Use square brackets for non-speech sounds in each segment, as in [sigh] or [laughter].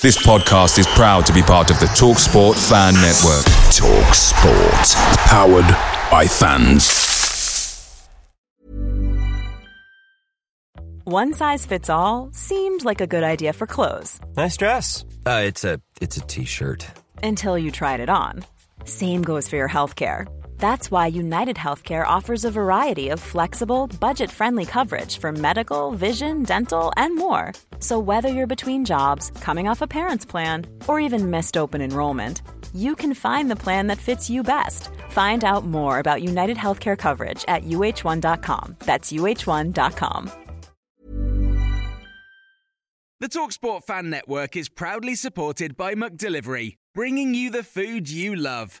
This podcast is proud to be part of the TalkSport Fan Network. TalkSport. Powered by fans. One size fits all seemed like a good idea for clothes Nice dress. Uh, it's a it's a t-shirt. until you tried it on. Same goes for your healthcare. That's why United Healthcare offers a variety of flexible, budget friendly coverage for medical, vision, dental, and more. So, whether you're between jobs, coming off a parent's plan, or even missed open enrollment, you can find the plan that fits you best. Find out more about United Healthcare coverage at uhone.com. That's uhone.com. The Talksport Fan Network is proudly supported by McDelivery, bringing you the food you love.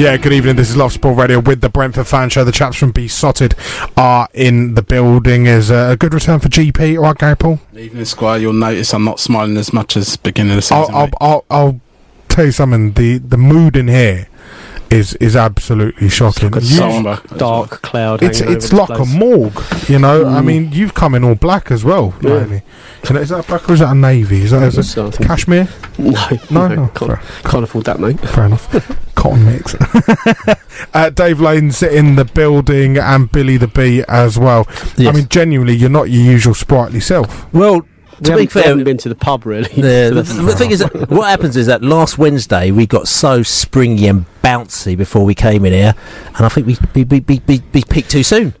Yeah, good evening. This is Love Sport Radio with the Brentford Fan Show. The chaps from Beesotted are in the building. Is uh, a good return for GP. All right, Gary Paul? Evening Squire, you'll notice I'm not smiling as much as beginning of the I'll, season. I'll. I'll, I'll tell you something. The the mood in here is is absolutely shocking. Good You- somber. dark cloud. It's it's over like the a morgue, you know. I Mm. mean, you've come in all black as well, Yeah. lately. You know, is that black or is that a navy? Is that is So I it cashmere? [laughs] No, No, no, no, can't, can't afford that, mate. Fair enough. [laughs] Cotton mix. [laughs] uh, Dave Lane's in the building and Billy the Bee as well. I mean, genuinely, you're not your usual sprightly self. Well, We to be fair, haven't been to the pub really. [laughs] [laughs] the, the, the thing is, that what happens is that last Wednesday we got so springy and bouncy before we came in here, and I think we we, we, we, we, we peaked too soon.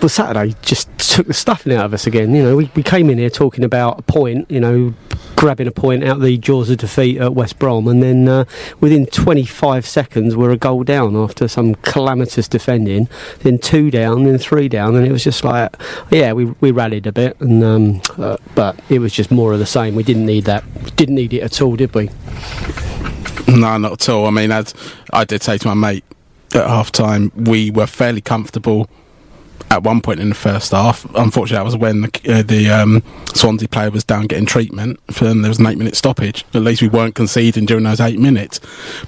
well, Saturday just took the stuffing out of us again. You know, we, we came in here talking about a point. You know, grabbing a point out the jaws of defeat at West Brom, and then uh, within 25 seconds we're a goal down after some calamitous defending. Then two down, then three down, and it was just like, yeah, we we rallied a bit, and um, uh, but it was just more of the same. We didn't need that. Didn't need it at all, did we? No, not at all. I mean, as I did say to my mate at half time, we were fairly comfortable at one point in the first half. Unfortunately, that was when the, uh, the um, Swansea player was down getting treatment, and there was an eight minute stoppage. At least we weren't conceding during those eight minutes.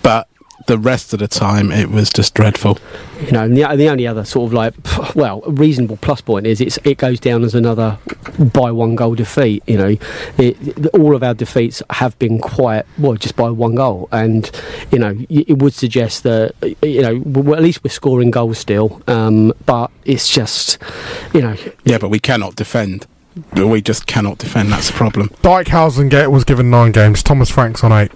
But the rest of the time, it was just dreadful. You know, and the, the only other sort of like, well, reasonable plus point is it's, it goes down as another by one goal defeat. You know, it, all of our defeats have been quite well just by one goal, and you know y- it would suggest that you know well, at least we're scoring goals still, um, but it's just you know Yeah, but we cannot defend. We just cannot defend. That's the problem. Dijkhuizen Gate was given nine games. Thomas Franks on eight.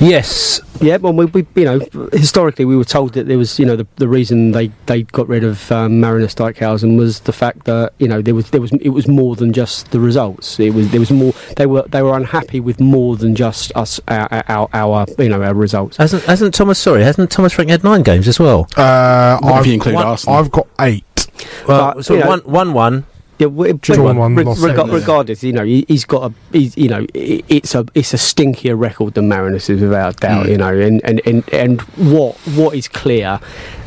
Yes, Yeah, well, we, we, you know, historically we were told that there was, you know, the, the reason they, they got rid of um, Marinus Dijkhuizen was the fact that you know there was there was it was more than just the results. It was there was more. They were they were unhappy with more than just us our our, our you know our results. hasn't hasn't Thomas? Sorry, hasn't Thomas Frank had nine games as well? Uh, if I've, you include one- Arsenal? I've got eight. Well, But, so you know- one one one. Yeah, we- Drawn one, reg- reg- regardless, you know, he, he's got a, he's, you know, it's a, it's a stinkier record than Marinus is without doubt, Mm. you know, and, and, and, and what, what is clear,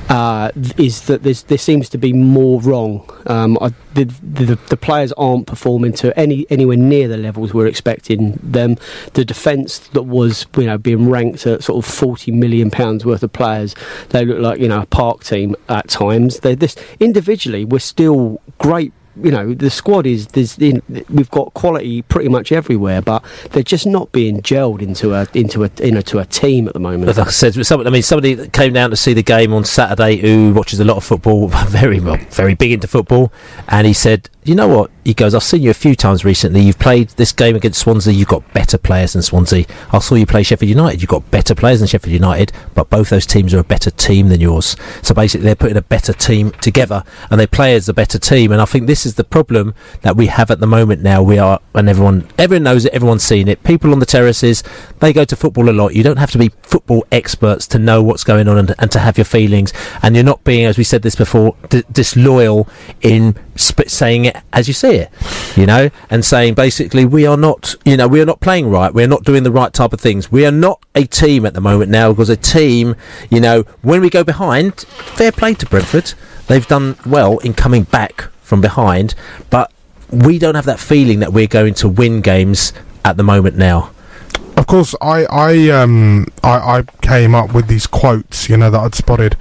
uh, is that there's, there seems to be more wrong. Um, I, the, the, the players aren't performing to any anywhere near the levels we're expecting them. The defence that was, you know, being ranked at sort of forty million pounds worth of players, they look like you know a park team at times. They're this individually, we're still great you know the squad is there's we've got quality pretty much everywhere, but they're just not being gelled into a into a you know to a team at the moment. Like I said, some, I mean, somebody that came down to see the game on Saturday who watches a lot of football, [laughs] very well, very big into football, and he said you know what? He goes, I've seen you a few times recently. You've played this game against Swansea. You've got better players than Swansea. I saw you play Sheffield United. You've got better players than Sheffield United, but both those teams are a better team than yours. So basically, they're putting a better team together, and they play as a better team. And I think this is the problem that we have at the moment. Now we are, and everyone, everyone knows it. Everyone's seen it. People on the terraces, they go to football a lot. You don't have to be football experts to know what's going on and, and to have your feelings. And you're not being, as we said this before, d- disloyal in sp- saying it as you see it, you know, and saying basically we are not, you know, we are not playing right. We are not doing the right type of things. We are not a team at the moment now because a team, you know, when we go behind, fair play to Brentford. They've done well in coming back from behind, but we don't have that feeling that we're going to win games at the moment now. Of course, I I um I, I came up with these quotes, you know, that I'd spotted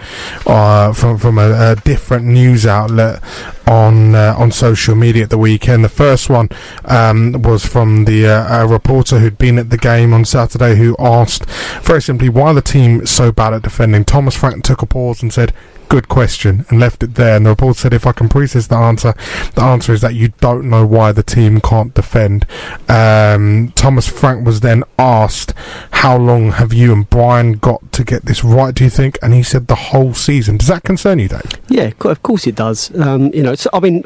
uh, from from a, a different news outlet on uh, on social media at the weekend. The first one um, was from the uh, reporter who'd been at the game on Saturday, who asked very simply why the team so bad at defending. Thomas Frank took a pause and said, good question and left it there. And the report said, if I can process the answer, the answer is that you don't know why the team can't defend. Um, Thomas Frank was then asked, how long have you and Brian got to get this right, do you think? And he said, the whole season. Does that concern you, Dave? Yeah, of course it does. Um, you know, I mean,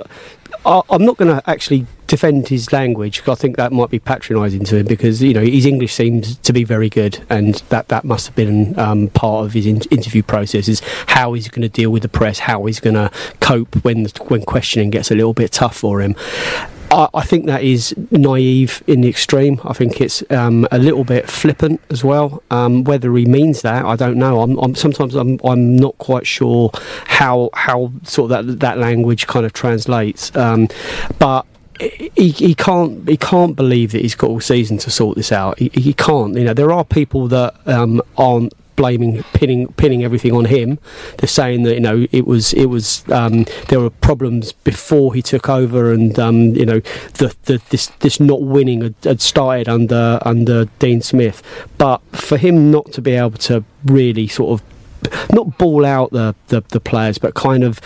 I, I'm not going to actually defend his language because I think that might be patronising to him because you know his English seems to be very good, and that that must have been um, part of his in- interview process. Is how he's going to deal with the press, how he's going to cope when when questioning gets a little bit tough for him. I, I think that is naive in the extreme. I think it's um, a little bit flippant as well. Um, whether he means that, I don't know. I'm, I'm sometimes I'm, I'm not quite sure how how sort of that that language kind of translates. Um, but he, he can't he can't believe that he's got all season to sort this out. He, he can't. You know, there are people that um, aren't blaming pinning pinning everything on him. They're saying that you know it was it was um, there were problems before he took over, and um, you know the, the this this not winning had, had started under under Dean Smith. But for him not to be able to really sort of not ball out the, the, the players, but kind of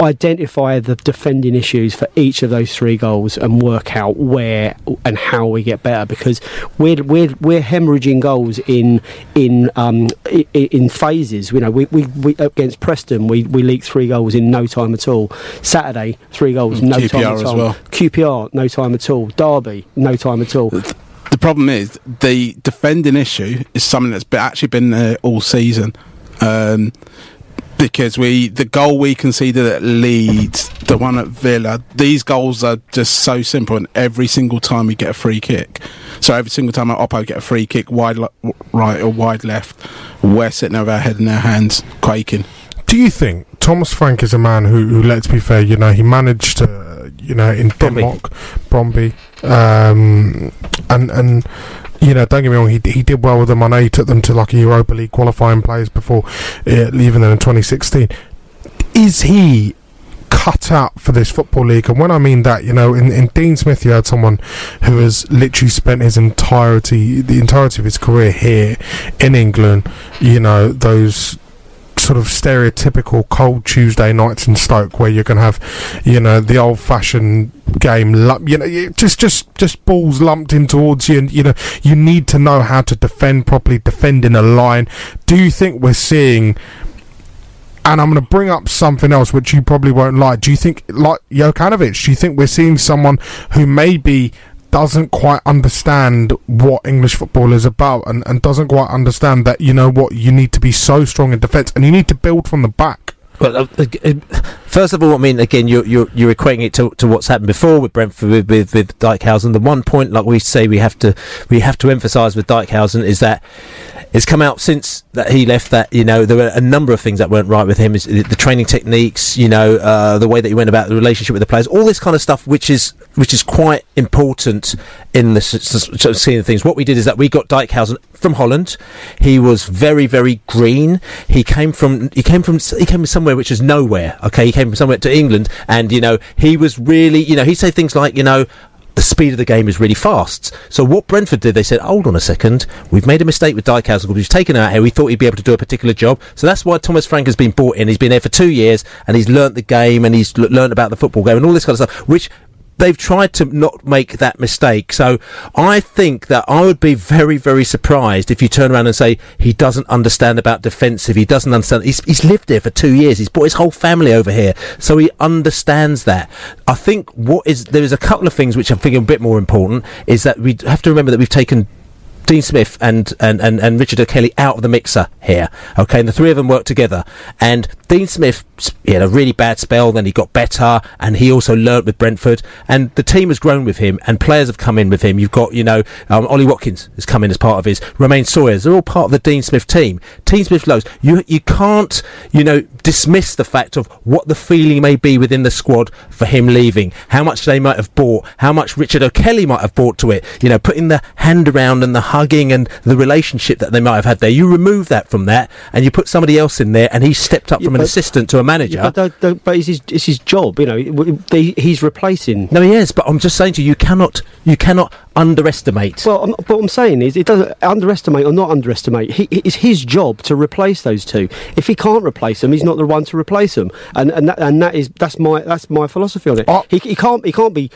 identify the defending issues for each of those three goals and work out where and how we get better because we're we're, we're hemorrhaging goals in in um, in, in phases. You know, we, we, we against Preston we, we leaked three goals in no time at all. Saturday three goals, no QPR time at all. well. QPR, no time at all. Derby, no time at all. The problem is the defending issue is something that's actually been there all season. Um, because we the goal we conceded at Leeds, the one at Villa, these goals are just so simple. And every single time we get a free kick, so every single time our Oppo get a free kick, wide le- right or wide left, we're sitting over our head in our hands, quaking. Do you think Thomas Frank is a man who, who let's be fair, you know, he managed to, you know, in Brøndby. Denmark, Brøndby, um, and and you know, don't get me wrong, he he did well with them. I know he took them to like a Europa League qualifying place before uh, leaving them in 2016. Is he cut out for this football league? And when I mean that, you know, in, in Dean Smith, you had someone who has literally spent his entirety, the entirety of his career here in England. You know, those sort of stereotypical cold Tuesday nights in Stoke where you're going to have, you know, the old fashioned game, you know, just just just balls lumped in towards you, and you know, you need to know how to defend properly, defend in a line. Do you think we're seeing? And I'm going to bring up something else which you probably won't like. Do you think, like Jokanovic, do you think we're seeing someone who maybe doesn't quite understand what English football is about and, and doesn't quite understand that, you know what, you need to be so strong in defence and you need to build from the back? Well, uh, uh, uh, first of all, I mean, again, you're you're, you're equating it to, to what's happened before with Brentford with, with with Dijkhuizen. The one point, like we say, we have to we have to emphasise with Dijkhuizen is that it's come out since that he left that you know there were a number of things that weren't right with him. Is the training techniques, you know, uh, the way that he went about the relationship with the players, all this kind of stuff, which is which is quite important in the of things. What we did is that we got Dijkhuizen from Holland. He was very very green. He came from he came from he came from somewhere which is nowhere. Okay, he came from somewhere to England, and you know he was really you know he said things like you know. the speed of the game is really fast. So what Brentford did, they said, hold on a second, we've made a mistake with Dijkhuizen we've taken him out here. We thought he'd be able to do a particular job. So that's why Thomas Frank has been brought in. He's been there for two years and he's learnt the game and he's learnt about the football game and all this kind of stuff, which they've tried to not make that mistake. So I think that I would be very, very surprised if you turn around and say he doesn't understand about defensive. He doesn't understand. He's, he's lived here for two years. He's brought his whole family over here, so he understands that. I think what is there is a couple of things which I think are a bit more important is that we have to remember that we've taken Dean Smith and, and, and, and Richard O'Kelly out of the mixer here. Okay, and the three of them work together. And Dean Smith he had a really bad spell, then he got better, and he also learnt with Brentford. And the team has grown with him, and players have come in with him. You've got, you know, um, Ollie Watkins has come in as part of his, Romaine Sawyers. They're all part of the Dean Smith team. Dean Smith knows you you can't, you know, dismiss the fact of what the feeling may be within the squad for him leaving, how much they might have bought, how much Richard O'Kelly might have bought to it. You know, putting the hand around and the hugging and the relationship that they might have had there. You remove that from that, and you put somebody else in there, and he's stepped up Yeah, from an assistant to a manager. But, don't- don't- but it's his, it's his job, you know. they- He's replacing. No, he is, but I'm just saying to you, you cannot, you cannot underestimate. Well, I'm, what I'm saying is, it doesn't underestimate or not underestimate. He, it's his job to replace those two. If he can't replace them, he's not the one to replace them. And and that, and that is that's my that's my philosophy on it. Oh. He, he can't he can't be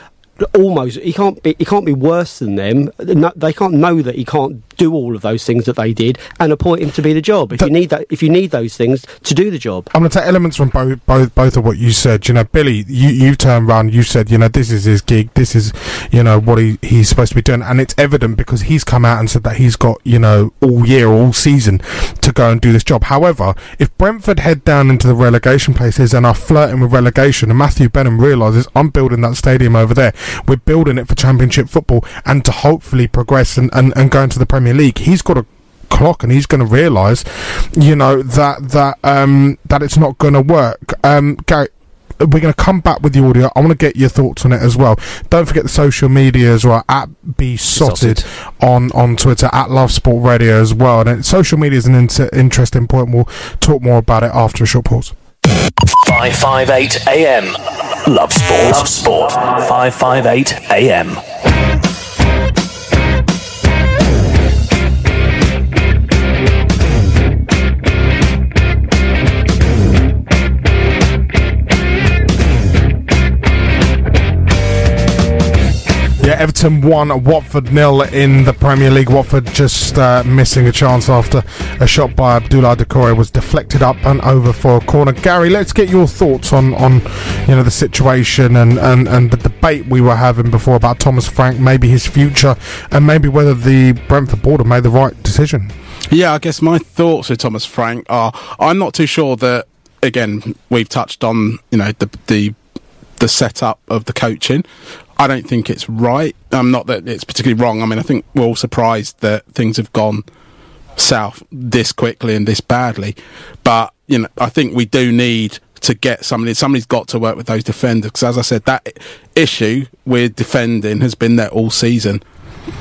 almost he can't be he can't be worse than them. They can't know that he can't do all of those things that they did and appoint him to be the job. If you need that, if you need those things to do the job. I'm going to take elements from both, both, both of what you said. You know, Billy, you, you turned around, you said, you know, this is his gig, this is, you know, what he, he's supposed to be doing. And it's evident because he's come out and said that he's got, you know, all year, all season to go and do this job. However, if Brentford head down into the relegation places and are flirting with relegation, and Matthew Benham realises, I'm building that stadium over there, we're building it for Championship football and to hopefully progress and, and, and go into the Premier League, he's got to clock and he's going to realise you know that that um that it's not going to work um Gary we're going to come back with the audio. I want to get your thoughts on it as well. Don't forget the social media as well. At Beesotted on on Twitter at Love Sport Radio as well. And social media is an inter- interesting point. We'll talk more about it after a short pause. 558 AM. Love Sport. Love Sport. 558 AM. Everton won, Watford nil in the Premier League. Watford just uh, missing a chance after a shot by Abdoulaye Doucouré was deflected up and over for a corner. Gary, let's get your thoughts on, on you know the situation and, and, and the debate we were having before about Thomas Frank, maybe his future, and maybe whether the Brentford board have made the right decision. Yeah, I guess my thoughts with Thomas Frank are I'm not too sure that again we've touched on you know the the the setup of the coaching. I don't think it's right. Um, not that it's particularly wrong. I mean, I think we're all surprised that things have gone south this quickly and this badly. But you know, I think we do need to get somebody. Somebody's got to work with those defenders because, as I said, that issue with defending has been there all season.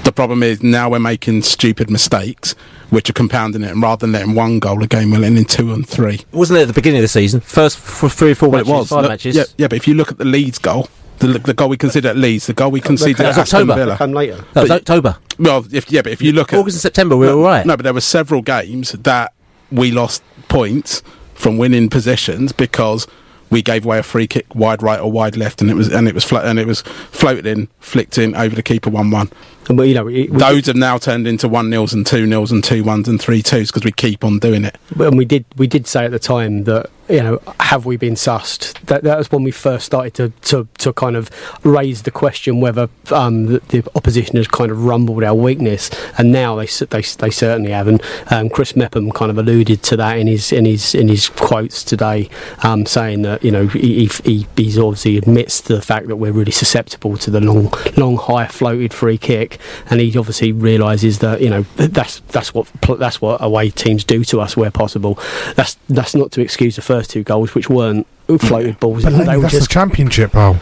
The problem is now we're making stupid mistakes, which are compounding it, and rather than letting one goal a game, we're letting two and three. Wasn't it at the beginning of the season? First f- three or four Well, matches, five Look, matches. Yeah, yeah, but if you look at the Leeds goal, the, the goal we conceded at Leeds, the goal we uh, conceded That at Aston October. Villa. Come later. That was but- October. Well, if, yeah, but if you look at August and September, we were no, all right. No, but there were several games that we lost points from winning positions because we gave away a free kick wide right or wide left, and it was and it was flo- and it was floated in, flicked in over the keeper one one. We, you know, we- Those have now turned into one nils and two nils and two ones and three twos because we keep on doing it. and we did we did say at the time that you know have we been sussed? That that was when we first started to to, to kind of raise the question whether um, the, the opposition has kind of rumbled our weakness. And now they they, they certainly have. And um, Chris Mepham kind of alluded to that in his in his in his quotes today um, saying that you know he, he, he he's obviously admits to the fact that we're really susceptible to the long long high floated free kick and he obviously realizes that you know that's that's what pl- that's what away teams do to us where possible that's that's not to excuse the first two goals which weren't floated mm. balls But they Lenny, were that's just the championship, Al.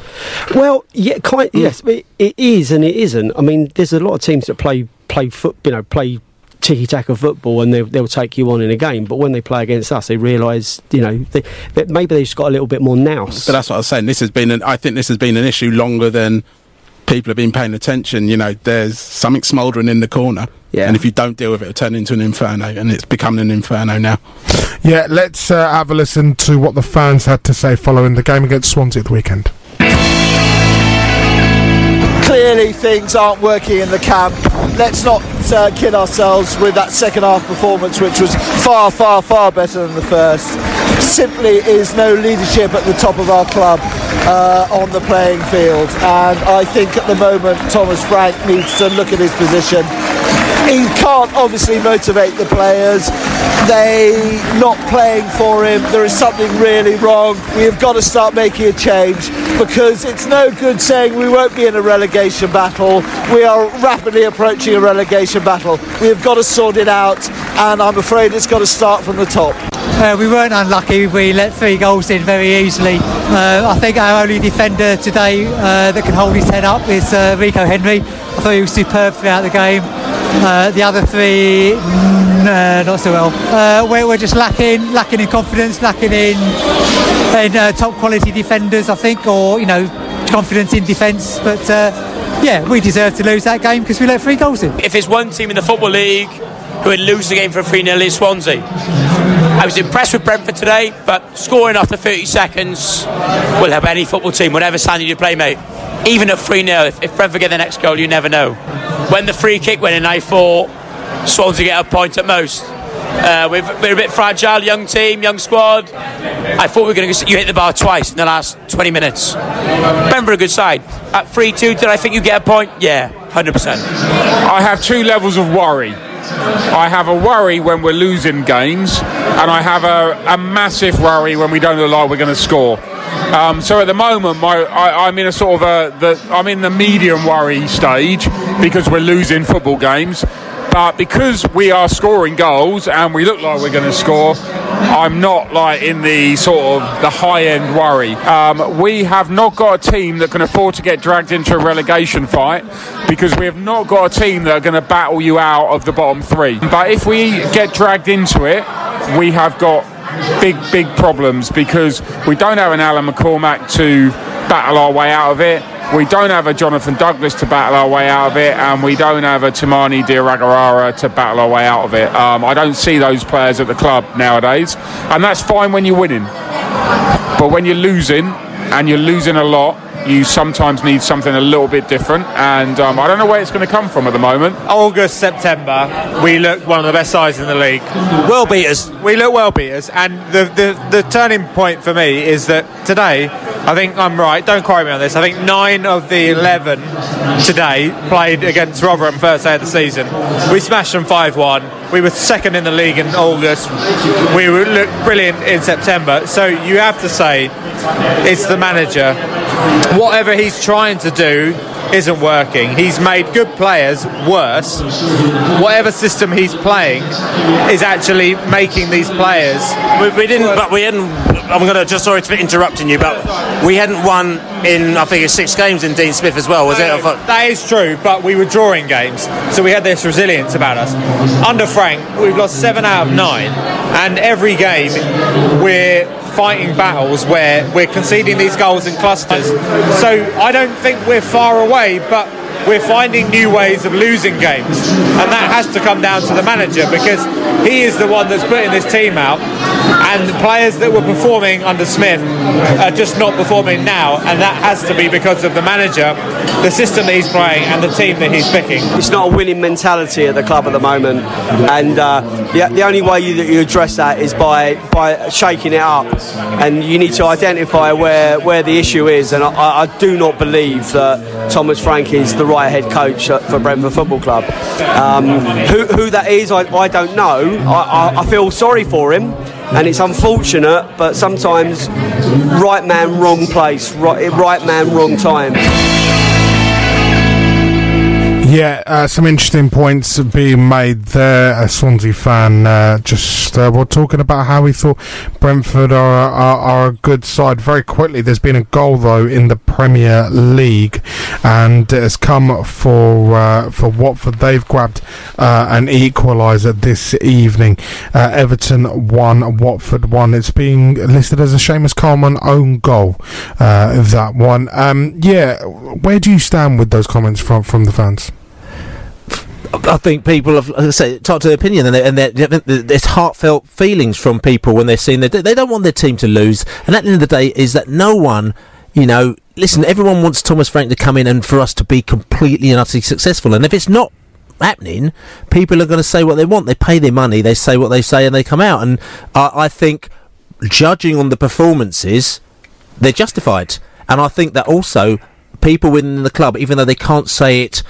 well, yeah, kind mm. yes, but it is and it isn't. I mean, there's a lot of teams that play play foot, you know, play tiki taka football, and they, they'll take you on in a game. But when they play against us, they realise, you know, they, that maybe they've just got a little bit more nous. But that's what I was saying. This has been, an, I think, this has been an issue longer than people have been paying attention, you know, there's something smouldering in the corner. Yeah. And if you don't deal with it, it'll turn into an inferno, and it's becoming an inferno now. Yeah, let's uh, have a listen to what the fans had to say following the game against Swansea at the weekend. Clearly, things aren't working in the camp. Let's not uh, kid ourselves with that second half performance, which was far, far, far better than the first. Simply is no leadership at the top of our club uh, on the playing field, and I think at the moment Thomas Frank needs to look at his position. He can't obviously motivate the players. They not playing for him. There is something really wrong. We have got to start making a change because it's no good saying we won't be in a relegation battle. We are rapidly approaching a relegation battle. We have got to sort it out, and I'm afraid it's got to start from the top. Uh, we weren't unlucky. We let three goals in very easily. Uh, I think our only defender today uh, that can hold his head up is uh, Rico Henry. I thought he was superb throughout the game. Uh, the other three, uh, not so well. Uh, we're, we're just lacking, lacking in confidence, lacking in in uh, top quality defenders, I think, or you know, confidence in defence. But uh, yeah, we deserve to lose that game because we let three goals in. If there's one team in the Football League who would lose the game for 3 0, it's Swansea. I was impressed with Brentford today, but scoring after 30 seconds will help any football team, whatever standard you play, mate. Even at 3 0, if, if Brentford get the next goal, you never know. When the free kick went in, I thought Swansea get a point at most. Uh, we're, a bit fragile, young team, young squad. I thought we were going to. You hit the bar twice in the last 20 minutes. Brentford a good side. At 3 2, did I think you get a point? Yeah, 100%. I have two levels of worry. I have a worry when we're losing games, and I have a, a massive worry when we don't look like we're going to score. Um, so at the moment, my, I, I'm in a sort of a, the, I'm in the medium worry stage because we're losing football games. But because we are scoring goals and we look like we're going to score, I'm not like in the sort of the high end worry. Um, we have not got a team that can afford to get dragged into a relegation fight because we have not got a team that are going to battle you out of the bottom three. But if we get dragged into it, we have got big, big problems because we don't have an Alan McCormack to battle our way out of it. We don't have a Jonathan Douglas to battle our way out of it, and we don't have a Toumani Diagouraga to battle our way out of it. Um, I don't see those players at the club nowadays, and that's fine when you're winning. But when you're losing, and you're losing a lot, you sometimes need something a little bit different, and um, I don't know where it's going to come from at the moment. August, September, we looked one of the best sides in the league. Well beaters. We look well beaters, and the, the, the turning point for me is that today, I think I'm right, don't quote me on this, I think nine of the 11 today played against Rotherham first day of the season. We smashed them 5 1. We were second in the league in August. We looked brilliant in September. So you have to say it's the manager. Whatever he's trying to do isn't working. He's made good players worse. Whatever system he's playing is actually making these players. We, we didn't, but we hadn't. I'm going to just sorry for interrupting you, but we hadn't won in I think it's six games in Dean Smith as well, was it? Thought- That is true, but we were drawing games, so we had this resilience about us. Under Frank, we've lost seven out of nine, and every game we're fighting battles where we're conceding these goals in clusters. So I don't think we're far away, but we're finding new ways of losing games, and that has to come down to the manager because he is the one that's putting this team out. And the players that were performing under Smith are just not performing now, and that has to be because of the manager, the system that he's playing, and the team that he's picking. It's not a winning mentality at the club at the moment, and uh, the, the only way you, that you address that is by by shaking it up, and you need to identify where where the issue is. And I, I do not believe that Thomas Frank is the right head coach for Brentford Football Club. Um, who, who that is, I, I don't know. I, I, I feel sorry for him. And it's unfortunate, but sometimes right man, wrong place, right, right man, wrong time. Yeah, uh, some interesting points being made there. A Swansea fan uh, just uh, we're talking about how he thought Brentford are, are are a good side. Very quickly, there's been a goal though in the Premier League, and it has come for uh, for Watford. They've grabbed uh, an equaliser this evening. Uh, Everton one, Watford one. It's being listed as a Seamus Coleman own goal. Uh, that one. Um, yeah, where do you stand with those comments from from the fans? I think people have, like I say, talked to their opinion, and, and there's heartfelt feelings from people when they're seeing that they don't want their team to lose. And at the end of the day, is that no one, you know, listen, everyone wants Thomas Frank to come in and for us to be completely and utterly successful. And if it's not happening, people are going to say what they want. They pay their money, they say what they say, and they come out. And I, I think, judging on the performances, they're justified. And I think that also people within the club, even though they can't say it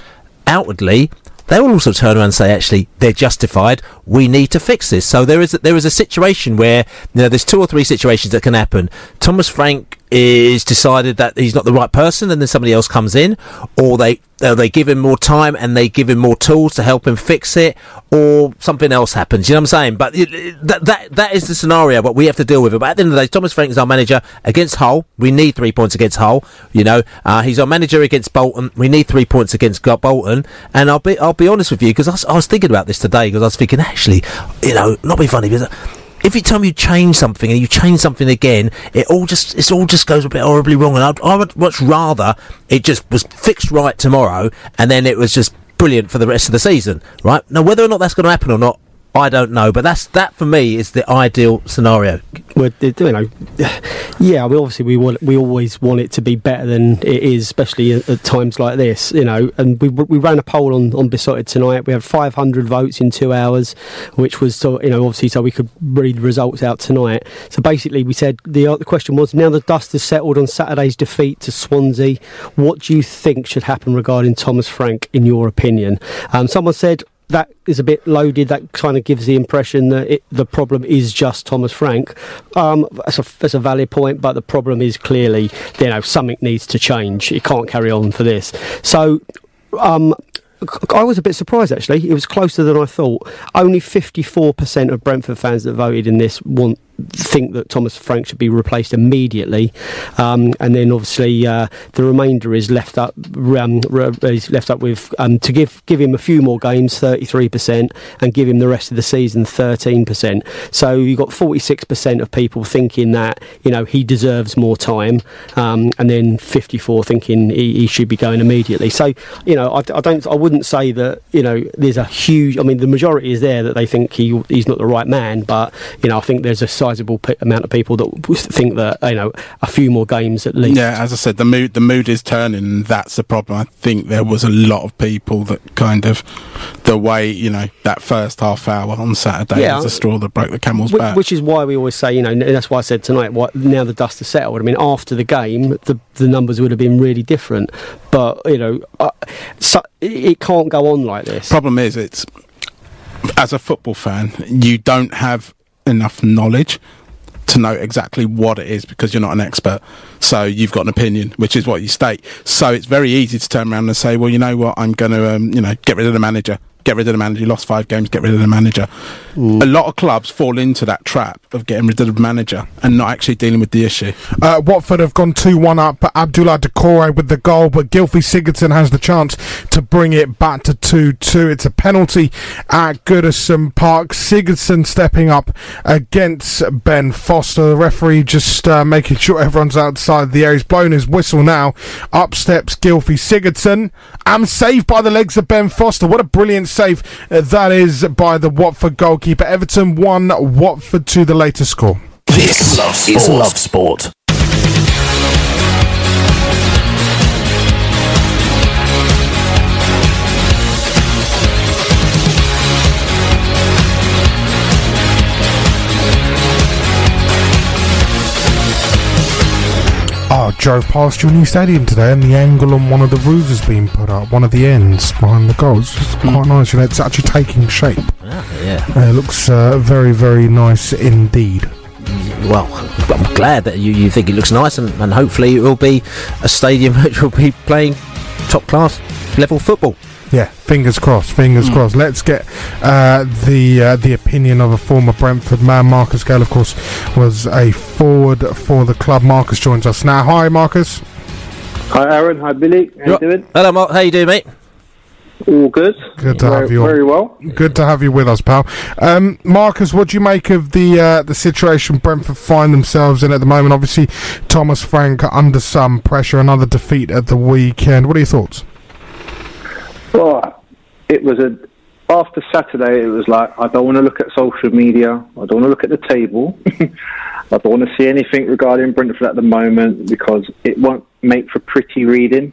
outwardly, they will also turn around and say, actually, they're justified. We need to fix this. So there is a, there is a situation where you know there's two or three situations that can happen. Thomas Frank is decided that he's not the right person, and then somebody else comes in, or they uh, they give him more time and they give him more tools to help him fix it, or something else happens. You know what I'm saying? But it- that that that is the scenario. But we have to deal with it. But at the end of the day, Thomas Frank is our manager against Hull. We need three points against Hull. You know, uh, he's our manager against Bolton. We need three points against Bolton. And I'll be I'll be honest with you because I, was- I was thinking about this today because I was thinking actually, you know, not being funny, but if you tell me you change something and you change something again, it all just it all just goes a bit horribly wrong. And I'd, I would much rather it just was fixed right tomorrow, and then it was just brilliant for the rest of the season. Right now, whether or not that's going to happen or not, I don't know. But that's that for me is the ideal scenario. Well, you know, [sighs] yeah. Mean, obviously, we want we always want it to be better than it is, especially at, at times like this. You know, and we we ran a poll on on Beesotted tonight. We had 500 votes in two hours, which was so you know obviously so we could read the results out tonight. So basically, we said the uh, the question was now the dust has settled on Saturday's defeat to Swansea. What do you think should happen regarding Thomas Frank, in your opinion? Um, someone said that is a bit loaded. That kind of gives the impression that it, the problem is just Thomas Frank. Um, that's, a, that's a valid point, but the problem is clearly, you know, something needs to change. It can't carry on for this. So, um, I was a bit surprised actually. It was closer than I thought. Only 54% of Brentford fans that voted in this want think that Thomas Frank should be replaced immediately, um, and then obviously uh, the remainder is left up um, is left up with um, to give give him a few more games, 33%, and give him the rest of the season, 13%. So you've got 46% of people thinking that you know he deserves more time, um, and then 54 thinking he, he should be going immediately. So you know I, I don't I wouldn't say that you know there's a huge. I mean the majority is there that they think he he's not the right man, but you know I think there's a sizable p- amount of people that think that you know a few more games at least. Yeah, as I said, the mood the mood is turning, and that's the problem. I think there was a lot of people that kind of the way you know that first half hour on Saturday Yeah. was the straw that broke the camel's Wh- back. Which is why we always say, you know, that's why I said tonight, what, now the dust has settled. I mean, after the game, the, the numbers would have been really different. But, you know, uh, so, it, it can't go on like this. Problem is, it's as a football fan, you don't have enough knowledge to know exactly what it is because you're not an expert. So you've got an opinion, which is what you state. So it's very easy to turn around and say, well, you know what, I'm going to, um, you know, get rid of the manager. Get rid of the manager. You lost five games. Get rid of the manager. A lot of clubs fall into that trap of getting rid of the manager and not actually dealing with the issue. Uh, Watford have gone 2 1 up. But Abdoulaye Doucouré with the goal, but Gylfi Sigurdsson has the chance to bring it back to 2 2. It's a penalty at Goodison Park. Sigurdsson stepping up against Ben Foster. The referee just uh, making sure everyone's outside the area. He's blown his whistle now. Up steps Gylfi Sigurdsson. Am saved by the legs of Ben Foster. What a brilliant save uh, that is by the Watford goalkeeper. Everton 1, Watford 2, the latest score. This is Love Sport. Drove past your new stadium today, and the angle on one of the roofs has been put up. One of the ends behind the goals. It's quite nice. You know, it's actually taking shape. yeah. Uh, it looks uh, very, very nice indeed. Well, I'm glad that you, you think it looks nice, and, and hopefully it will be a stadium [laughs] which will be playing top class level football. Yeah, fingers crossed. Fingers crossed. Let's get uh, the uh, the opinion of a former Brentford man. Marcus Gayle, of course, was a forward for the club. Marcus joins us now. Hi, Marcus. Hi, Aaron. Hi, Billy. How you doing? Hello, Mark. How you doing, mate? All good. Good to very, have you. on. Very well. Good to have you with us, pal. Um, Marcus, what do you make of the uh, the situation Brentford find themselves in at the moment? Obviously, Thomas Frank under some pressure. Another defeat at the weekend. What are your thoughts? Well, it was a after Saturday. It was like I don't want to look at social media. I don't want to look at the table. [laughs] I don't want to see anything regarding Brentford at the moment because it won't make for pretty reading.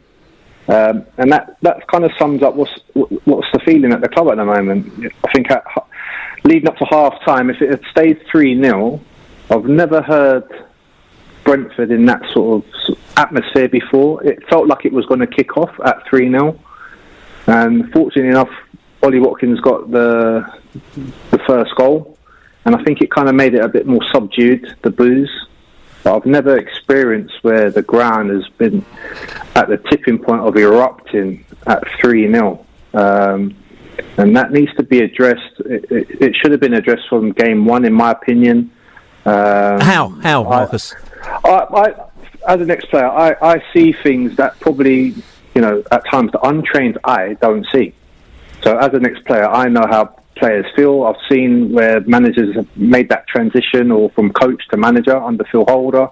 Um, and that, that kind of sums up what's what's the feeling at the club at the moment. I think at, leading up to half time, if it had stayed 3 0, I've never heard Brentford in that sort of atmosphere before. It felt like it was going to kick off at 3 0. And fortunately enough, Ollie Watkins got the the first goal, and I think it kind of made it a bit more subdued. The booze, but I've never experienced where the ground has been at the tipping point of erupting at three 0 um, and that needs to be addressed. It, it, it, should have been addressed from game one, in my opinion. Um, how how Marcus? I, I, as an ex-player, I, I see things that probably you know, at times the untrained eye don't see. So as an ex-player, I know how players feel. I've seen where managers have made that transition or from coach to manager under Phil Holder.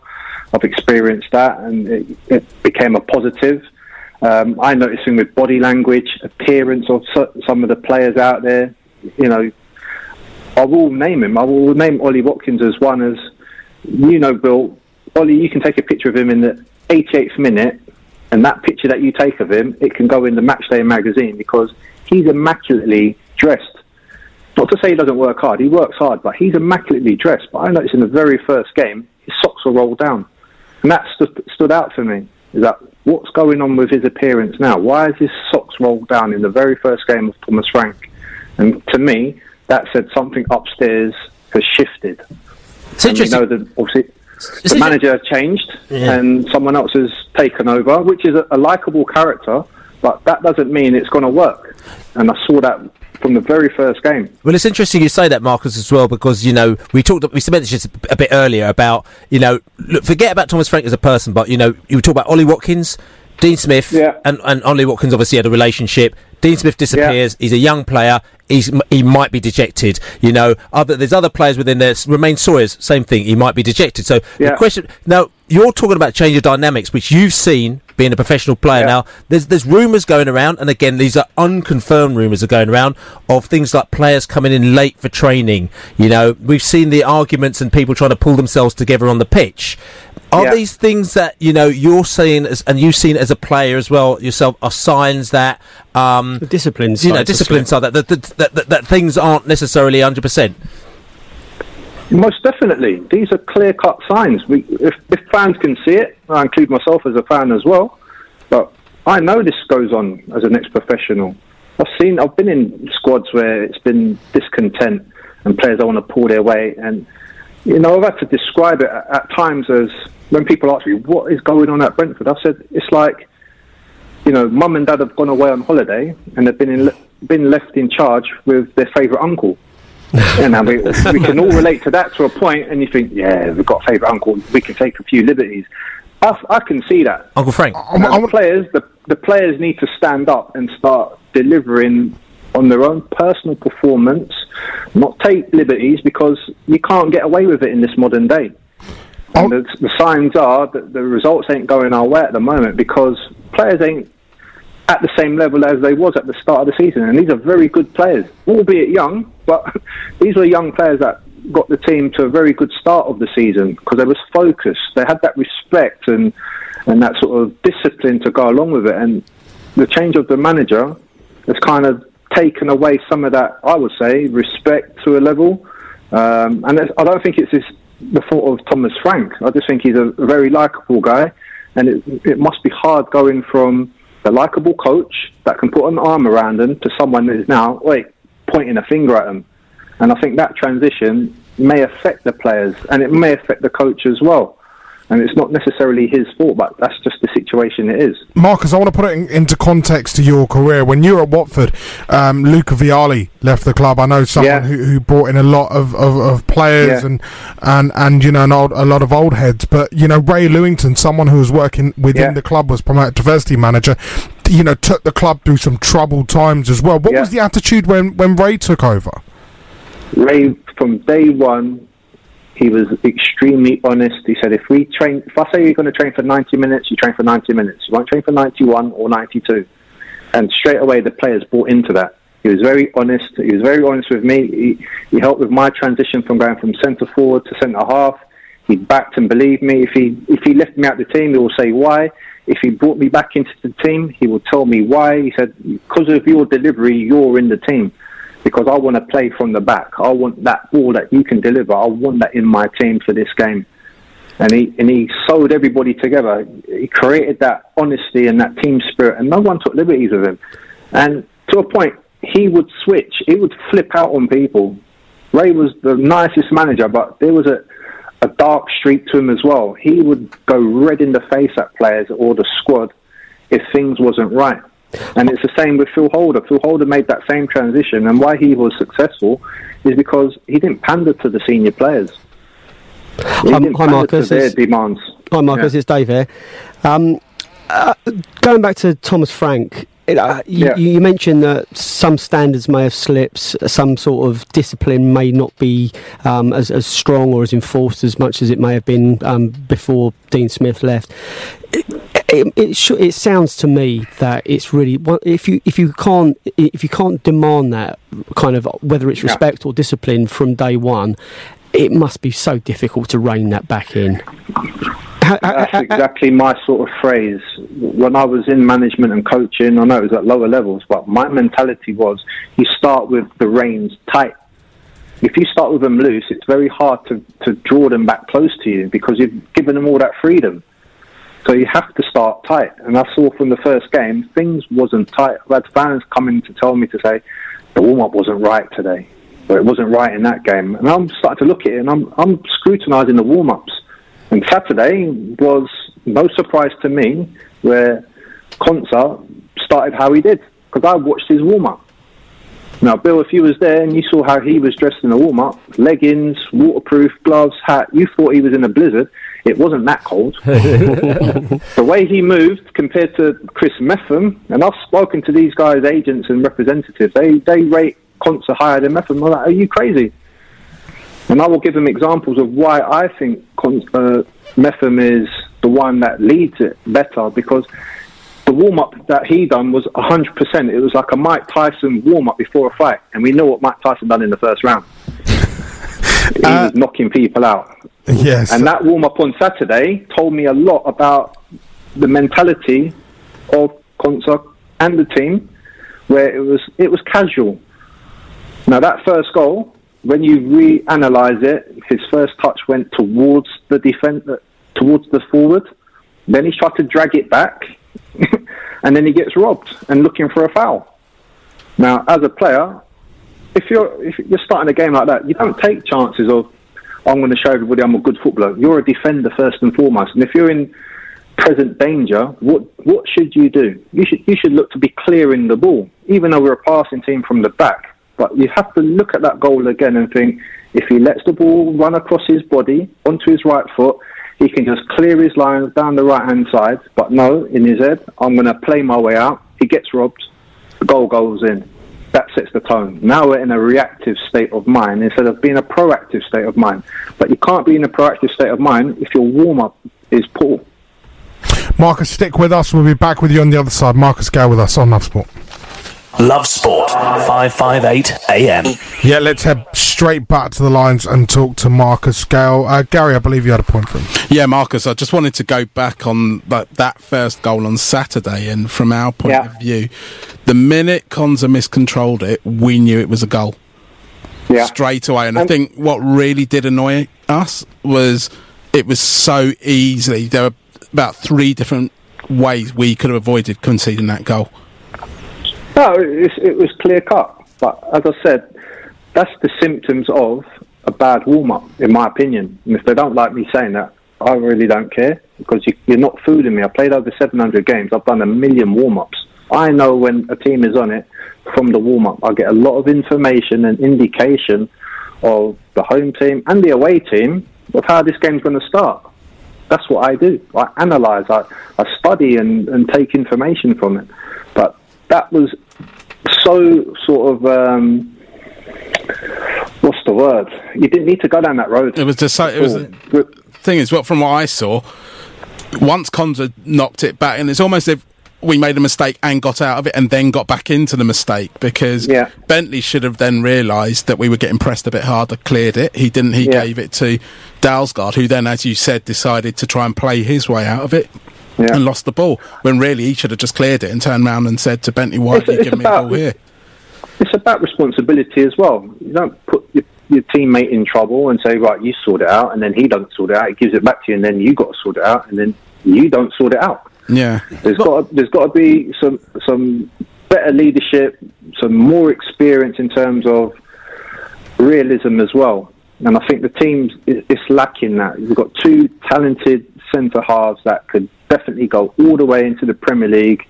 I've experienced that and it, it became a positive. Um, I noticing with body language, appearance of so, some of the players out there, you know, I will name him. I will name Ollie Watkins as one as, you know, Bill, Ollie, you can take a picture of him in the 88th minute and that picture that you take of him, it can go in the Matchday magazine because he's immaculately dressed. Not to say he doesn't work hard, he works hard, but he's immaculately dressed. But I noticed in the very first game, his socks were rolled down. And that stood, stood out for me. Is that what's going on with his appearance now? Why is his socks rolled down in the very first game of Thomas Frank? And to me, that said something upstairs has shifted. It's interesting. We know that obviously the manager changed yeah. and someone else has taken over, which is a, a likable character, but that doesn't mean it's going to work. And I saw that from the very first game. Well, it's interesting you say that, Marcus, as well, because you know we talked, we mentioned this a bit earlier about you know, look, forget about Thomas Frank as a person, but you know, you talk about Ollie Watkins. Dean Smith yeah. and, and Ollie Watkins obviously had a relationship. Dean Smith disappears. Yeah. He's a young player. He's he might be dejected. You know, other there's other players within there. Romaine Sawyers, same thing. He might be dejected. So yeah. the question now, you're talking about change of dynamics, which you've seen being a professional player. Now, there's there's rumours going around, and again, these are unconfirmed rumours are going around of things like players coming in late for training. You know, we've seen the arguments and people trying to pull themselves together on the pitch. Are Yeah. these things that you know you're seeing as, and you've seen as a player as well yourself are signs that um, The discipline you know side to discipline side that that, that, that, that, that things aren't necessarily hundred percent. Most definitely, these are clear-cut signs. We, if, if fans can see it, I include myself as a fan as well. But I know this goes on as an ex-professional. I've seen, I've been in squads where it's been discontent and players don't want to pull their weight. And you know, I've had to describe it at, at times as when people ask me what is going on at Brentford. I've said it's like, you know, mum and dad have gone away on holiday and they've been in, been left in charge with their favourite uncle. [laughs] and now we, we can all relate to that to a point, and you think, yeah, we've got a favourite uncle, we can take a few liberties. I, I can see that. Uncle Frank. And the players, the, the players need to stand up and start delivering on their own personal performance, not take liberties because you can't get away with it in this modern day. And oh. the, the signs are that the results ain't going our way at the moment because players ain't at the same level as they was at the start of the season. And these are very good players, albeit young, but [laughs] these were young players that got the team to a very good start of the season because they was focused. They had that respect and and that sort of discipline to go along with it. And the change of the manager has kind of taken away some of that, I would say, respect to a level. Um, and I don't think it's this, the fault of Thomas Frank. I just think he's a, a very likable guy, and it, it must be hard going from the likable coach that can put an arm around him to someone that is now wait pointing a finger at him. And I think that transition may affect the players, and it may affect the coach as well. And it's not necessarily his fault, but that's just the situation it is. Marcus, I want to put it in, into context to your career. When you were at Watford, um, Luca Vialli left the club. I know someone Yeah. who, who brought in a lot of, of, of players Yeah. and, and, and you know an old, a lot of old heads. But you know Ray Lewington, someone who was working within Yeah. the club, was promoted to varsity manager. You know, took the club through some troubled times as well. What was the attitude when, when Ray took over? Ray, from day one, he was extremely honest. He said, if we train, if I say you're going to train for 90 minutes, you train for 90 minutes. You won't train for 91 or 92. And straight away, the players bought into that. He was very honest. He was very honest with me. He, he helped with my transition from going from centre forward to centre half. He backed and believed me. If he if he left me out the team, he will say why. If he brought me back into the team, he will tell me why. He said, because of your delivery, you're in the team because I want to play from the back. I want that ball that you can deliver. I want that in my team for this game. And he and he sewed everybody together. He created that honesty and that team spirit, and no one took liberties with him. And to a point, he would switch. He would flip out on people. Ray was the nicest manager, but there was a a dark streak to him as well. He would go red in the face at players or the squad if things wasn't right. And it's the same with Phil Holder. Phil Holder made that same transition, and why he was successful is because he didn't pander to the senior players. He Hi, didn't hi pander Marcus. To their It's- demands. Hi, Marcus. Yeah. It's Dave here. Um, uh, going back to Thomas Frank, it, uh, you, Yeah. you mentioned that some standards may have slipped, some sort of discipline may not be um, as, as strong or as enforced as much as it may have been um, before Dean Smith left. It, it, sh- it sounds to me that it's really if you if you can't if you can't demand that kind of whether it's respect or discipline from day one, it must be so difficult to rein that back in. That's exactly my sort of phrase. When I was in management and coaching, I know it was at lower levels, but my mentality was you start with the reins tight. If you start with them loose, it's very hard to, to draw them back close to you because you've given them all that freedom. So you have to start tight. And I saw from the first game, things wasn't tight. I've had fans coming to tell me to say, the warm-up wasn't right today. Or it wasn't right in that game. And I'm starting to look at it and I'm, I'm scrutinising the warm-ups. And Saturday was no surprise to me where Konsa started how he did because I watched his warm up. Now, Bill, if you was there and you saw how he was dressed in the warm up, leggings, waterproof gloves, hat, you thought he was in a blizzard. It wasn't that cold. [laughs] the way he moved compared to Chris Mepham, and I've spoken to these guys' agents and representatives, they, they rate Konsa higher than Mepham. I'm like, are you crazy? And I will give them examples of why I think Con- uh, Mepham is the one that leads it better because the warm up that he done was 100%. It was like a Mike Tyson warm up before a fight. And we know what Mike Tyson done in the first round. [laughs] he was knocking people out. Yes. And that warm up on Saturday told me a lot about the mentality of Konsa and the team, where it was it was casual. Now that first goal, when you reanalyze it, his first touch went towards the defense, uh, towards the forward. Then he tried to drag it back, [laughs] and then he gets robbed and looking for a foul. Now, as a player, if you're if you're starting a game like that, you don't take chances of I'm going to show everybody I'm a good footballer. You're a defender first and foremost, and if you're in present danger, what what should you do? You should you should look to be clearing the ball, even though we're a passing team from the back. But you have to look at that goal again and think if he lets the ball run across his body onto his right foot, he can just clear his lines down the right hand side. But no, in his head, I'm going to play my way out. He gets robbed, the goal goes in. That sets the tone. Now we're in a reactive state of mind instead of being a proactive state of mind. But you can't be in a proactive state of mind if your warm up is poor. Marcus, stick with us. We'll be back with you on the other side. Marcus go with us on Love Sport. Love Sport, 558 AM. Yeah, let's head straight back to the lines and talk to Marcus Gayle. Uh, Gary, I believe you had a point for him. Yeah, Marcus, I just wanted to go back on that, that first goal on Saturday, and from our point Yeah. of view, the minute Konza miscontrolled it, we knew it was a goal Yeah. straight away. And I think what really did annoy us was it was so easily. There were about three different ways we could have avoided conceding that goal. No, it, it was clear cut. But as I said, that's the symptoms of a bad warm up, in my opinion. And if they don't like me saying that, I really don't care because you, you're not fooling me. I played over 700 games. I've done a million warm ups. I know when a team is on it from the warm up. I get a lot of information and indication of the home team and the away team of how this game's going to start. That's what I do. I analyse, I, I study and, and take information from it. But that was so sort of. Um, what's the word? You didn't need to go down that road. It was just so, it was the thing is, well, from what I saw, once Konsa knocked it back, and it's almost if we made a mistake and got out of it and then got back into the mistake because Yeah. Bentley should have then realised that we were getting pressed a bit harder, cleared it. He didn't. He Yeah. gave it to Dalsgaard, who then, as you said, decided to try and play his way out of it. And lost the ball when really he should have just cleared it and turned around and said to Bentley, "Why It's- are you it's giving me the about- ball here?" It's about responsibility as well. You don't put your, your teammate in trouble and say, right, you sort it out, and then he doesn't sort it out. He gives it back to you, and then you got to sort it out, and then you don't sort it out. Yeah, There's got to, there's got to be some some better leadership, some more experience in terms of realism as well. And I think the team's is, is lacking that. We've got two talented centre halves that could definitely go all the way into the Premier League.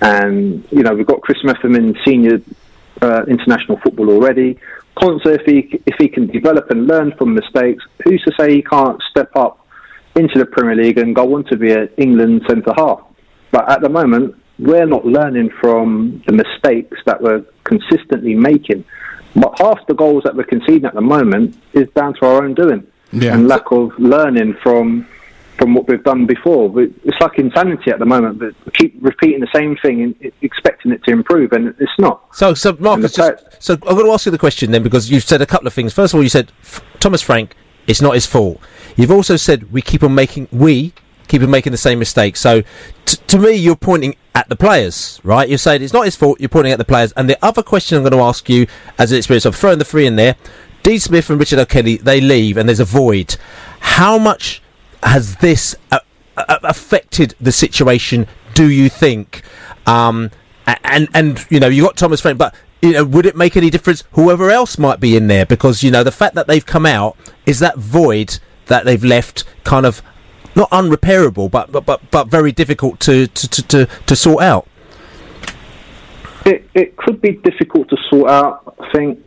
And you know we've got Chris in senior uh, international football already. Konsa, if he if he can develop and learn from mistakes, who's to say he can't step up into the Premier League and go on to be an England centre half? But at the moment, we're not learning from the mistakes that we're consistently making. But half the goals that we're conceding at the moment is down to our own doing Yeah. and lack of learning from from what we've done before. It's like insanity at the moment, but we keep repeating the same thing and expecting it to improve, and it's not. So, so Marcus, just, so I'm going to ask you the question then because you've said a couple of things. First of all, you said F- Thomas Frank, it's not his fault. You've also said we keep on making we keep on making the same mistakes. So, t- to me, you're pointing at the players, right? You're saying it's not his fault. You're pointing at the players. And the other question I'm going to ask you, as an experience, of throwing the three in there. Dean Smith and Richard O'Kelly, they leave, and there's a void. How much has this uh, uh, affected the situation? Do you think? Um, and and you know you got Thomas Frank, but you know would it make any difference whoever else might be in there? Because you know the fact that they've come out is that void that they've left kind of not unrepairable, but but but, but very difficult to to, to, to to sort out. It it could be difficult to sort out. I think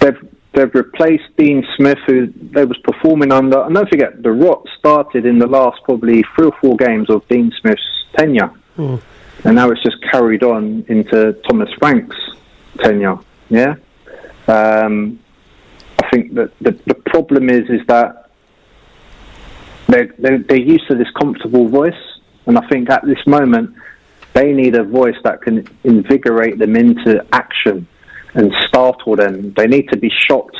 they've they've replaced Dean Smith, who they was performing under. And don't forget, the rot started in the last probably three or four games of Dean Smith's tenure, and now it's just carried on into Thomas Frank's tenure. Yeah, um, I think that the the problem is is that they're, they're they're used to this comfortable voice, and I think at this moment they need a voice that can invigorate them into action and startle them. They need to be shocked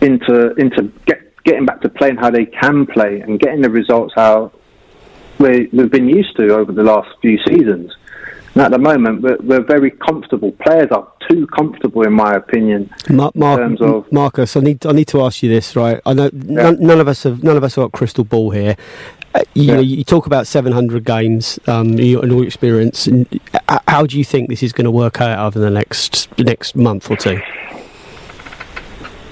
into into get, getting back to playing how they can play and getting the results how we, we've been used to over the last few seasons. And at the moment, we're, we're very comfortable. Players are too comfortable, in my opinion. Ma- Mar- terms of- Marcus, I need I need to ask you this, right? I know none, none of us have none of us have got crystal ball here. Uh, you know, you talk about 700 games um, you- and all your experience. And, uh, how do you think this is going to work out over the next next month or two?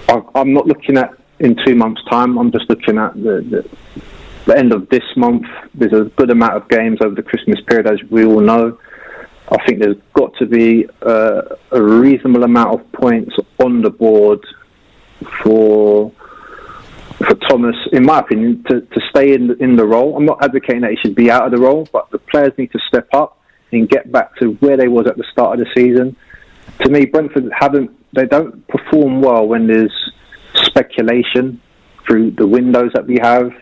I, I'm not looking at in two months' time. I'm just looking at the, the, the end of this month. There's a good amount of games over the Christmas period, as we all know. I think there's got to be uh, a reasonable amount of points on the board for for Thomas, in my opinion, to, to stay in the, in the role. I'm not advocating that he should be out of the role, but the players need to step up and get back to where they was at the start of the season. To me, Brentford haven't. They don't perform well when there's speculation through the windows that we have.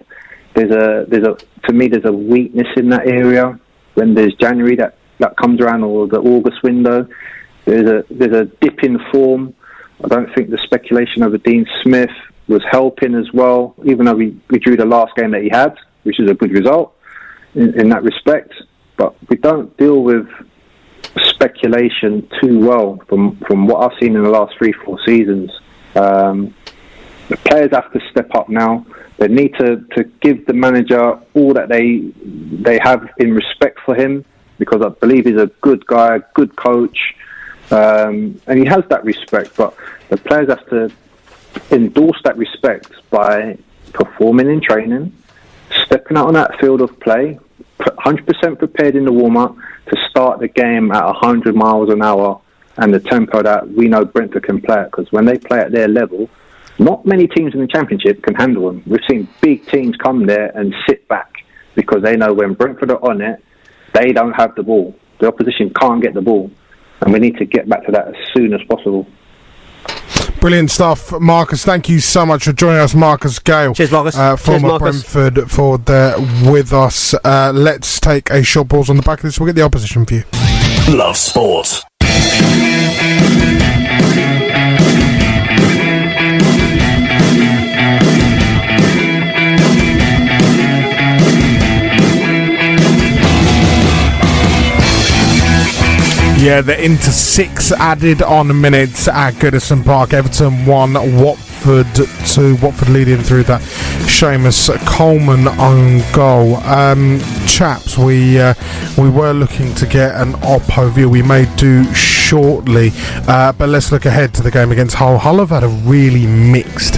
There's a there's a to me there's a weakness in that area when there's January that, that comes around or the August window. There's a there's a dip in form. I don't think the speculation over Dean Smith was helping as well, even though we, we drew the last game that he had, which is a good result in, in that respect. But we don't deal with speculation too well from, from what I've seen in the last three, four seasons. Um, the players have to step up now. They need to, to give the manager all that they they have in respect for him because I believe he's a good guy, a good coach, um, and he has that respect. But the players have to endorse that respect by performing in training, stepping out on that field of play, 100% prepared in the warm up to start the game at 100 miles an hour and the tempo that we know Brentford can play at. Because when they play at their level, not many teams in the Championship can handle them. We've seen big teams come there and sit back because they know when Brentford are on it, they don't have the ball. The opposition can't get the ball. And we need to get back to that as soon as possible. Brilliant stuff, Marcus. Thank you so much for joining us, Marcus Gayle. Cheers, Marcus. Uh, former Marcus. Brentford forward there with us. Uh, let's take a short pause on the back of this. We'll get the opposition view. Love sport. Yeah, they're into six added on minutes at Goodison Park. Everton 1, Watford two. Watford leading through that Seamus Coleman own goal. Um, chaps, we uh, we were looking to get an Oppo view. We may do shortly, uh, but let's look ahead to the game against Hull. Hull have had a really mixed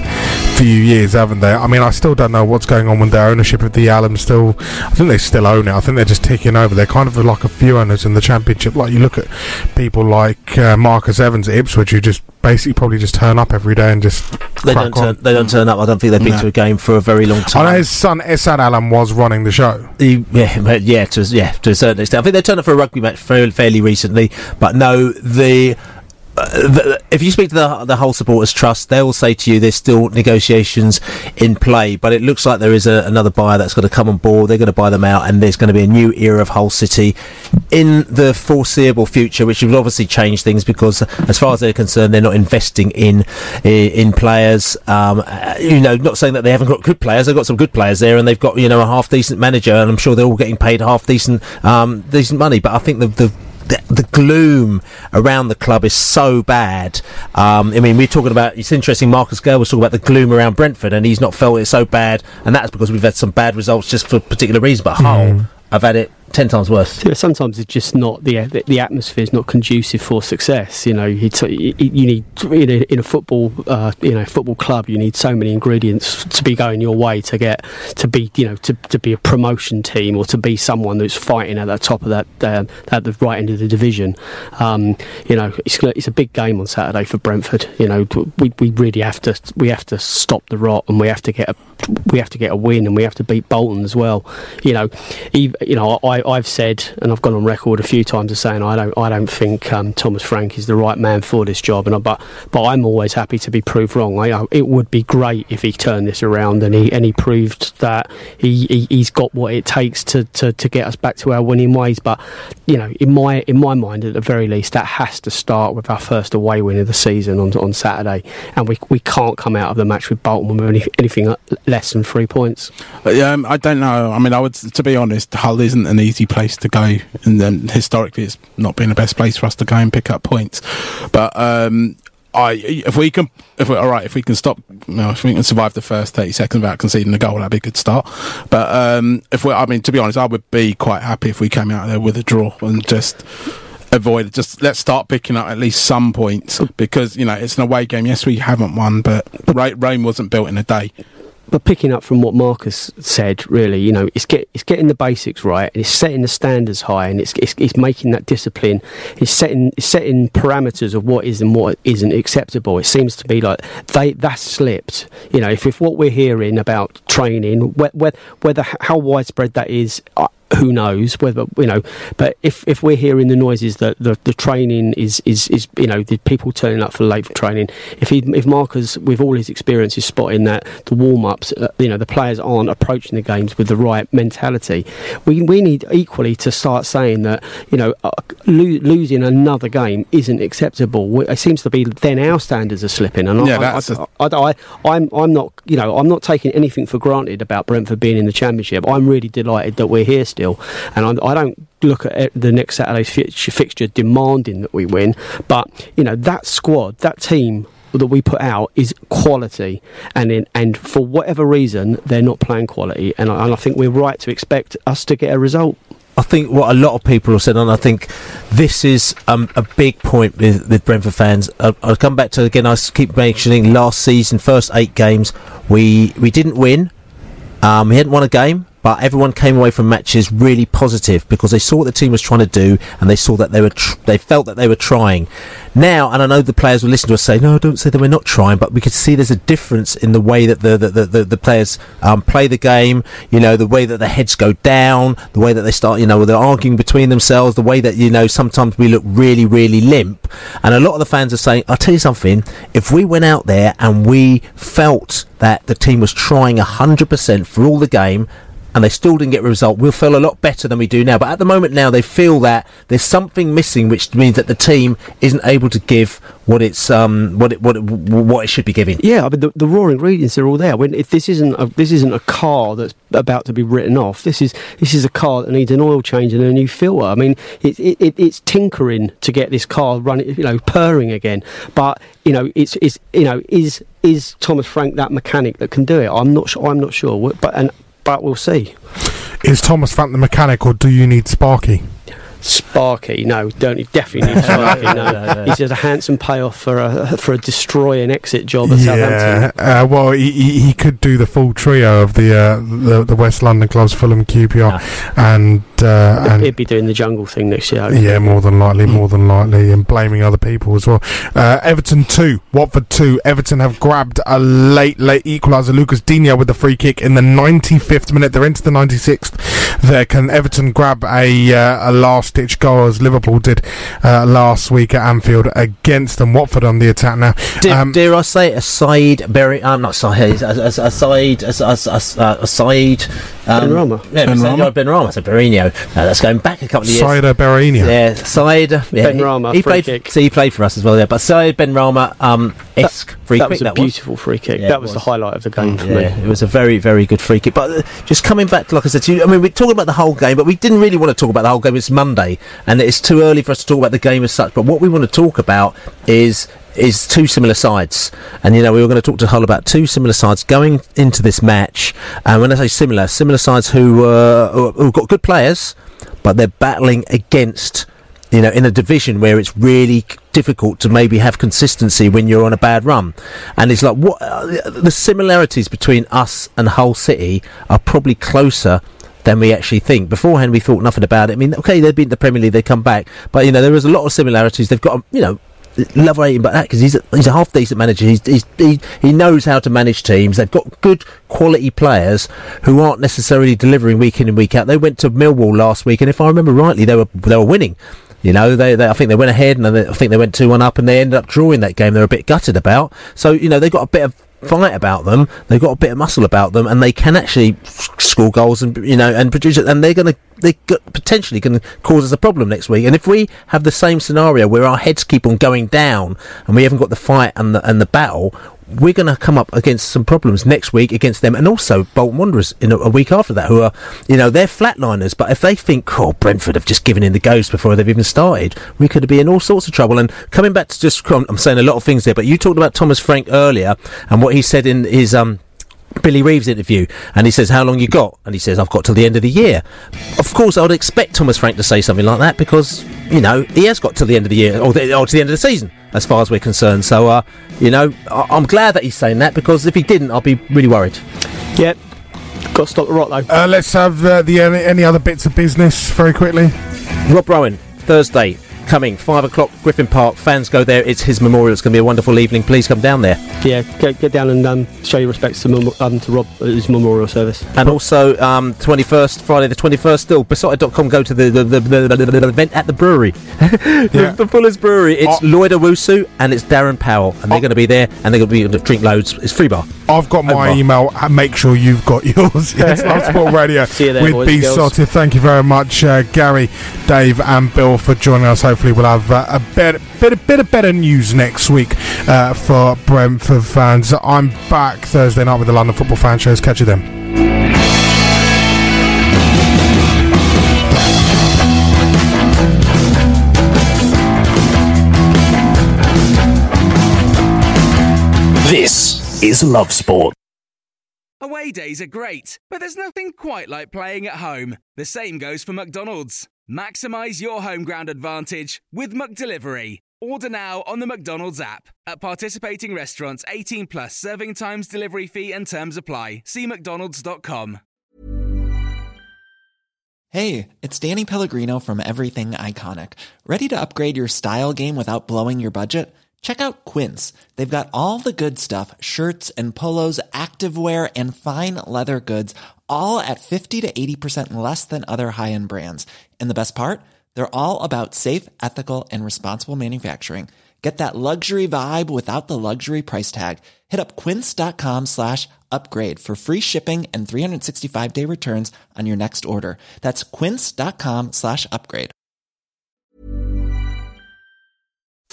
few years, haven't they? I mean, I still don't know what's going on with their ownership of the Allam. Still, I think they still own it. I think they're just taking over. They're kind of like a few owners in the Championship. Like you look at people like uh, Marcus Evans at Ipswich, who just basically probably just turn up every day and just They don't turn. They don't turn up. I don't think they've been No. to a game for a very long time. I know his son Ehab Allam was running the show. He- yeah, yeah, to yeah, to a certain extent. I think they turned up for a rugby match fairly, fairly recently, but no, the. If you speak to the, the Hull supporters trust, they will say to you there's still negotiations in play, but it looks like there is a, another buyer that's going to come on board. They're going to buy them out, and there's going to be a new era of Hull City in the foreseeable future, which would obviously change things because, as far as they're concerned, they're not investing in in, in players. Um, uh, you know, not saying that they haven't got good players. They've got some good players there, and they've got you know a half decent manager, and I'm sure they're all getting paid half decent um, decent money. But I think the the the, the gloom around the club is so bad. Um, I mean, we're talking about. It's interesting. Marcus Gayle was talking about the gloom around Brentford, and he's not felt it so bad, and that's because we've had some bad results just for particular reasons. But Hull, I've had it ten times worse. Yeah, sometimes it's just not the the, atmosphere is not conducive for success. You know, you, you need in a, in a football uh, you know football club you need so many ingredients to be going your way to get to be you know to, to be a promotion team or to be someone that's fighting at the top of that um, at the right end of the division. Um, you know, it's it's a big game on Saturday for Brentford. You know, we, we really have to we have to stop the rot and we have to get a we have to get a win and we have to beat Bolton as well. You know, ev you know, I, I've said and I've gone on record a few times as saying I don't I don't think um, Thomas Frank is the right man for this job, and I, but but I'm always happy to be proved wrong. I, I- it would be great if he turned this around and he and he proved that he, he he's got what it takes to, to, to get us back to our winning ways. But you know, in my in my mind, at the very least, that has to start with our first away win of the season on on Saturday, and we we can't come out of the match with Bolton with any, anything less than three points. But, um, I don't know. I mean, I would, to be honest, Hull isn't an easy place to go, and then historically, it's not been the best place for us to go and pick up points. But um, I, if we can, if we're all right, if we can stop, you know, if we can survive the first thirty seconds without conceding a goal, that'd be a good start. But um, if we, I mean, to be honest, I would be quite happy if we came out there with a draw and just avoid just let's start picking up at least some points because you know it's an away game yes we haven't won but Ro- Rome wasn't built in a day but picking up from what Marcus said, really, you know, it's get it's getting the basics right, and it's setting the standards high, and it's it's, it's making that discipline, it's setting it's setting parameters of what is and what isn't acceptable. It seems to be like they that's slipped. You know, if, if what we're hearing about training, whether, whether how widespread that is. Who knows whether you know but if if we're hearing the noises that the, the training is is is you know the people turning up for late for training if he if Marcus with all his experience is spotting that the warm-ups uh, you know the players aren't approaching the games with the right mentality we we need equally to start saying that you know uh, lo- losing another game isn't acceptable. It seems to be then our standards are slipping and Yeah, I, that's I, I, I, I'm I'm not you know I'm not taking anything for granted about Brentford being in the championship. I'm really delighted that we're here still and I'm, I don't look at the next Saturday's fixture, demanding that we win but you know that squad that team that we put out is quality and in, and for whatever reason they're not playing quality and I, and I think we're right to expect us to get a result I think what a lot of people have said, and I think this is um, a big point with, with Brentford fans. I'll come back to again. I keep mentioning last season, first eight games, we we didn't win. Um, we hadn't won a game, but everyone came away from matches really positive because they saw what the team was trying to do and they saw that they were tr- they felt that they were trying. Now, and I know the players will listen to us say, "No, don't say that we're not trying," but we could see there's a difference in the way that the the, the, the, the players um, play the game. You know, the way that the heads go down, the way that they start. You know, they're arguing between themselves. The way that you know sometimes we look really really limp, and a lot of the fans are saying, "I'll tell you something. If we went out there and we felt that the team was trying 100% for all the game and they still didn't get a result, we'll feel a lot better than we do now. But at the moment now, they feel that there's something missing, which means that the team isn't able to give what it's um what it what it, what it should be giving. Yeah, I mean the, the raw ingredients are all there. When if this isn't a, this isn't a car that's about to be written off, this is this is a car that needs an oil change and a new filter. I mean, it, it, it, it's tinkering to get this car running, you know, purring again. But you know, it's it's you know, is is Thomas Frank that mechanic that can do it? I'm not sure. I'm not sure. But and but we'll see. Is Thomas Frank the mechanic, or do you need Sparky? Sparky, no, don't he definitely need Sparky. No, [laughs] he's just a handsome payoff for a for a destroy and exit job at Yeah, Southampton. uh, well, he, he, he could do the full trio of the uh, the, the West London clubs, Fulham, QPR, and uh, and He'd be doing the jungle thing next year. Yeah, more than likely, more than likely, and blaming other people as well. Uh, Everton 2, Watford 2. Everton have grabbed a late, late equaliser. Lucas Digne with the free kick in the 95th minute. They're into the 96th. There can Everton grab a, uh, a last ditch goal as Liverpool did uh, last week at Anfield against them. Watford on the attack now. Dare, dare I say a side Berry? I'm not side. A, a, a side. A, a, a, a side. Um, Benrahma. Yeah, Benrahma. Benrahma. Benrahma. So Berino. No, that's going back a couple of years. Cider Berenia. Yeah, side. Yeah, Benrahma, He, he free played. So he played for us as well. Yeah, but Saïd Benrahma. Um, esque free kick. that kick. was a beautiful free kick. Yeah, that it was, the highlight of the game for Yeah, me. it was a very, very good free kick. But uh, just coming back, like I said to you, I mean, we're talking about the Hull game, but we didn't really want to talk about the Hull game. It's Monday, and it's too early for us to talk about the game as such. But what we want to talk about is is two similar sides, and you know we were going to talk to Hull about two similar sides going into this match. And when I say similar, similar sides who uh, who- who've got good players, but they're battling against you know, in a division where it's really difficult to maybe have consistency when you're on a bad run. And it's like, what uh, the similarities between us and Hull City are probably closer than we actually think. Beforehand, we thought nothing about it. I mean, okay, they've been to the Premier League, they come back, but you know, there is a lot of similarities. They've got, you know. Love rating about that because he's a, he's a half decent manager. He's, he's he he knows how to manage teams. They've got good quality players who aren't necessarily delivering week in and week out. They went to Millwall last week, and if I remember rightly, they were they were winning. You know, they, they I think they went ahead and they, I think they went two one up, and they ended up drawing that game. They're a bit gutted about. So you know, they've got a bit of fight about them. They've got a bit of muscle about them, and they can actually score goals and you know and produce it. And they're going to they potentially can cause us a problem next week. And if we have the same scenario where our heads keep on going down and we haven't got the fight and the and the battle. We're going to come up against some problems next week against them, and also Bolton Wanderers in a, a week after that, who are, you know, they're flatliners. But if they think, oh, Brentford have just given in the ghost before they've even started, we could be in all sorts of trouble. And coming back to just, I'm saying a lot of things there, but you talked about Thomas Frank earlier and what he said in his um, Billy Reeves interview, and he says, "How long you got?" And he says, "I've got till the end of the year." Of course, I would expect Thomas Frank to say something like that because you know he has got till the end of the year or, the, or to the end of the season, as far as we're concerned. So, uh, you know, I- I'm glad that he's saying that because if he didn't, I'd be really worried. Yep. Got to stop the rot though. Uh, let's have uh, the any, any other bits of business very quickly. Rob Rowan, Thursday. Coming five o'clock, Griffin Park. Fans go there. It's his memorial. It's going to be a wonderful evening. Please come down there. Yeah, get, get down and um, show your respects to, mem- um, to Rob at his memorial service. And also, um, 21st, Friday the 21st, still, beesotted.com, go to the, the, the, the, the, the event at the brewery. [laughs] the, the Fuller's Brewery. It's Lloyd Owusu and it's Darren Powell. And they're going to be there and they're going to be able to drink loads. It's free bar. I've got my Over. email. uh, Make sure you've got [laughs] yours. yes, Love Sport Radio See you there, with boys Beesotted. Thank you very much, uh, Gary, Dave, and Bill for joining us. Hopefully, we'll have uh, a better, bit, bit of better news next week uh, for Brentford fans. I'm back Thursday night with the London Football Fan Shows. Catch you then. This is Love Sport. Away days are great, but there's nothing quite like playing at home. The same goes for McDonald's. Maximize your home ground advantage with McDelivery. Order now on the McDonald's app. At participating restaurants, 18 plus serving times, delivery fee, and terms apply. See McDonald's.com. Hey, it's Danny Pellegrino from Everything Iconic. Ready to upgrade your style game without blowing your budget? Check out Quince. They've got all the good stuff shirts and polos, activewear, and fine leather goods, all at 50 to 80% less than other high end brands. And the best part? They're all about safe, ethical, and responsible manufacturing. Get that luxury vibe without the luxury price tag. Hit up quince.com slash upgrade for free shipping and 365 day returns on your next order. That's quince.com slash upgrade.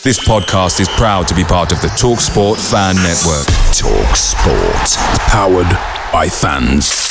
This podcast is proud to be part of the TalkSport Fan Network. Talk Sport. Powered by fans.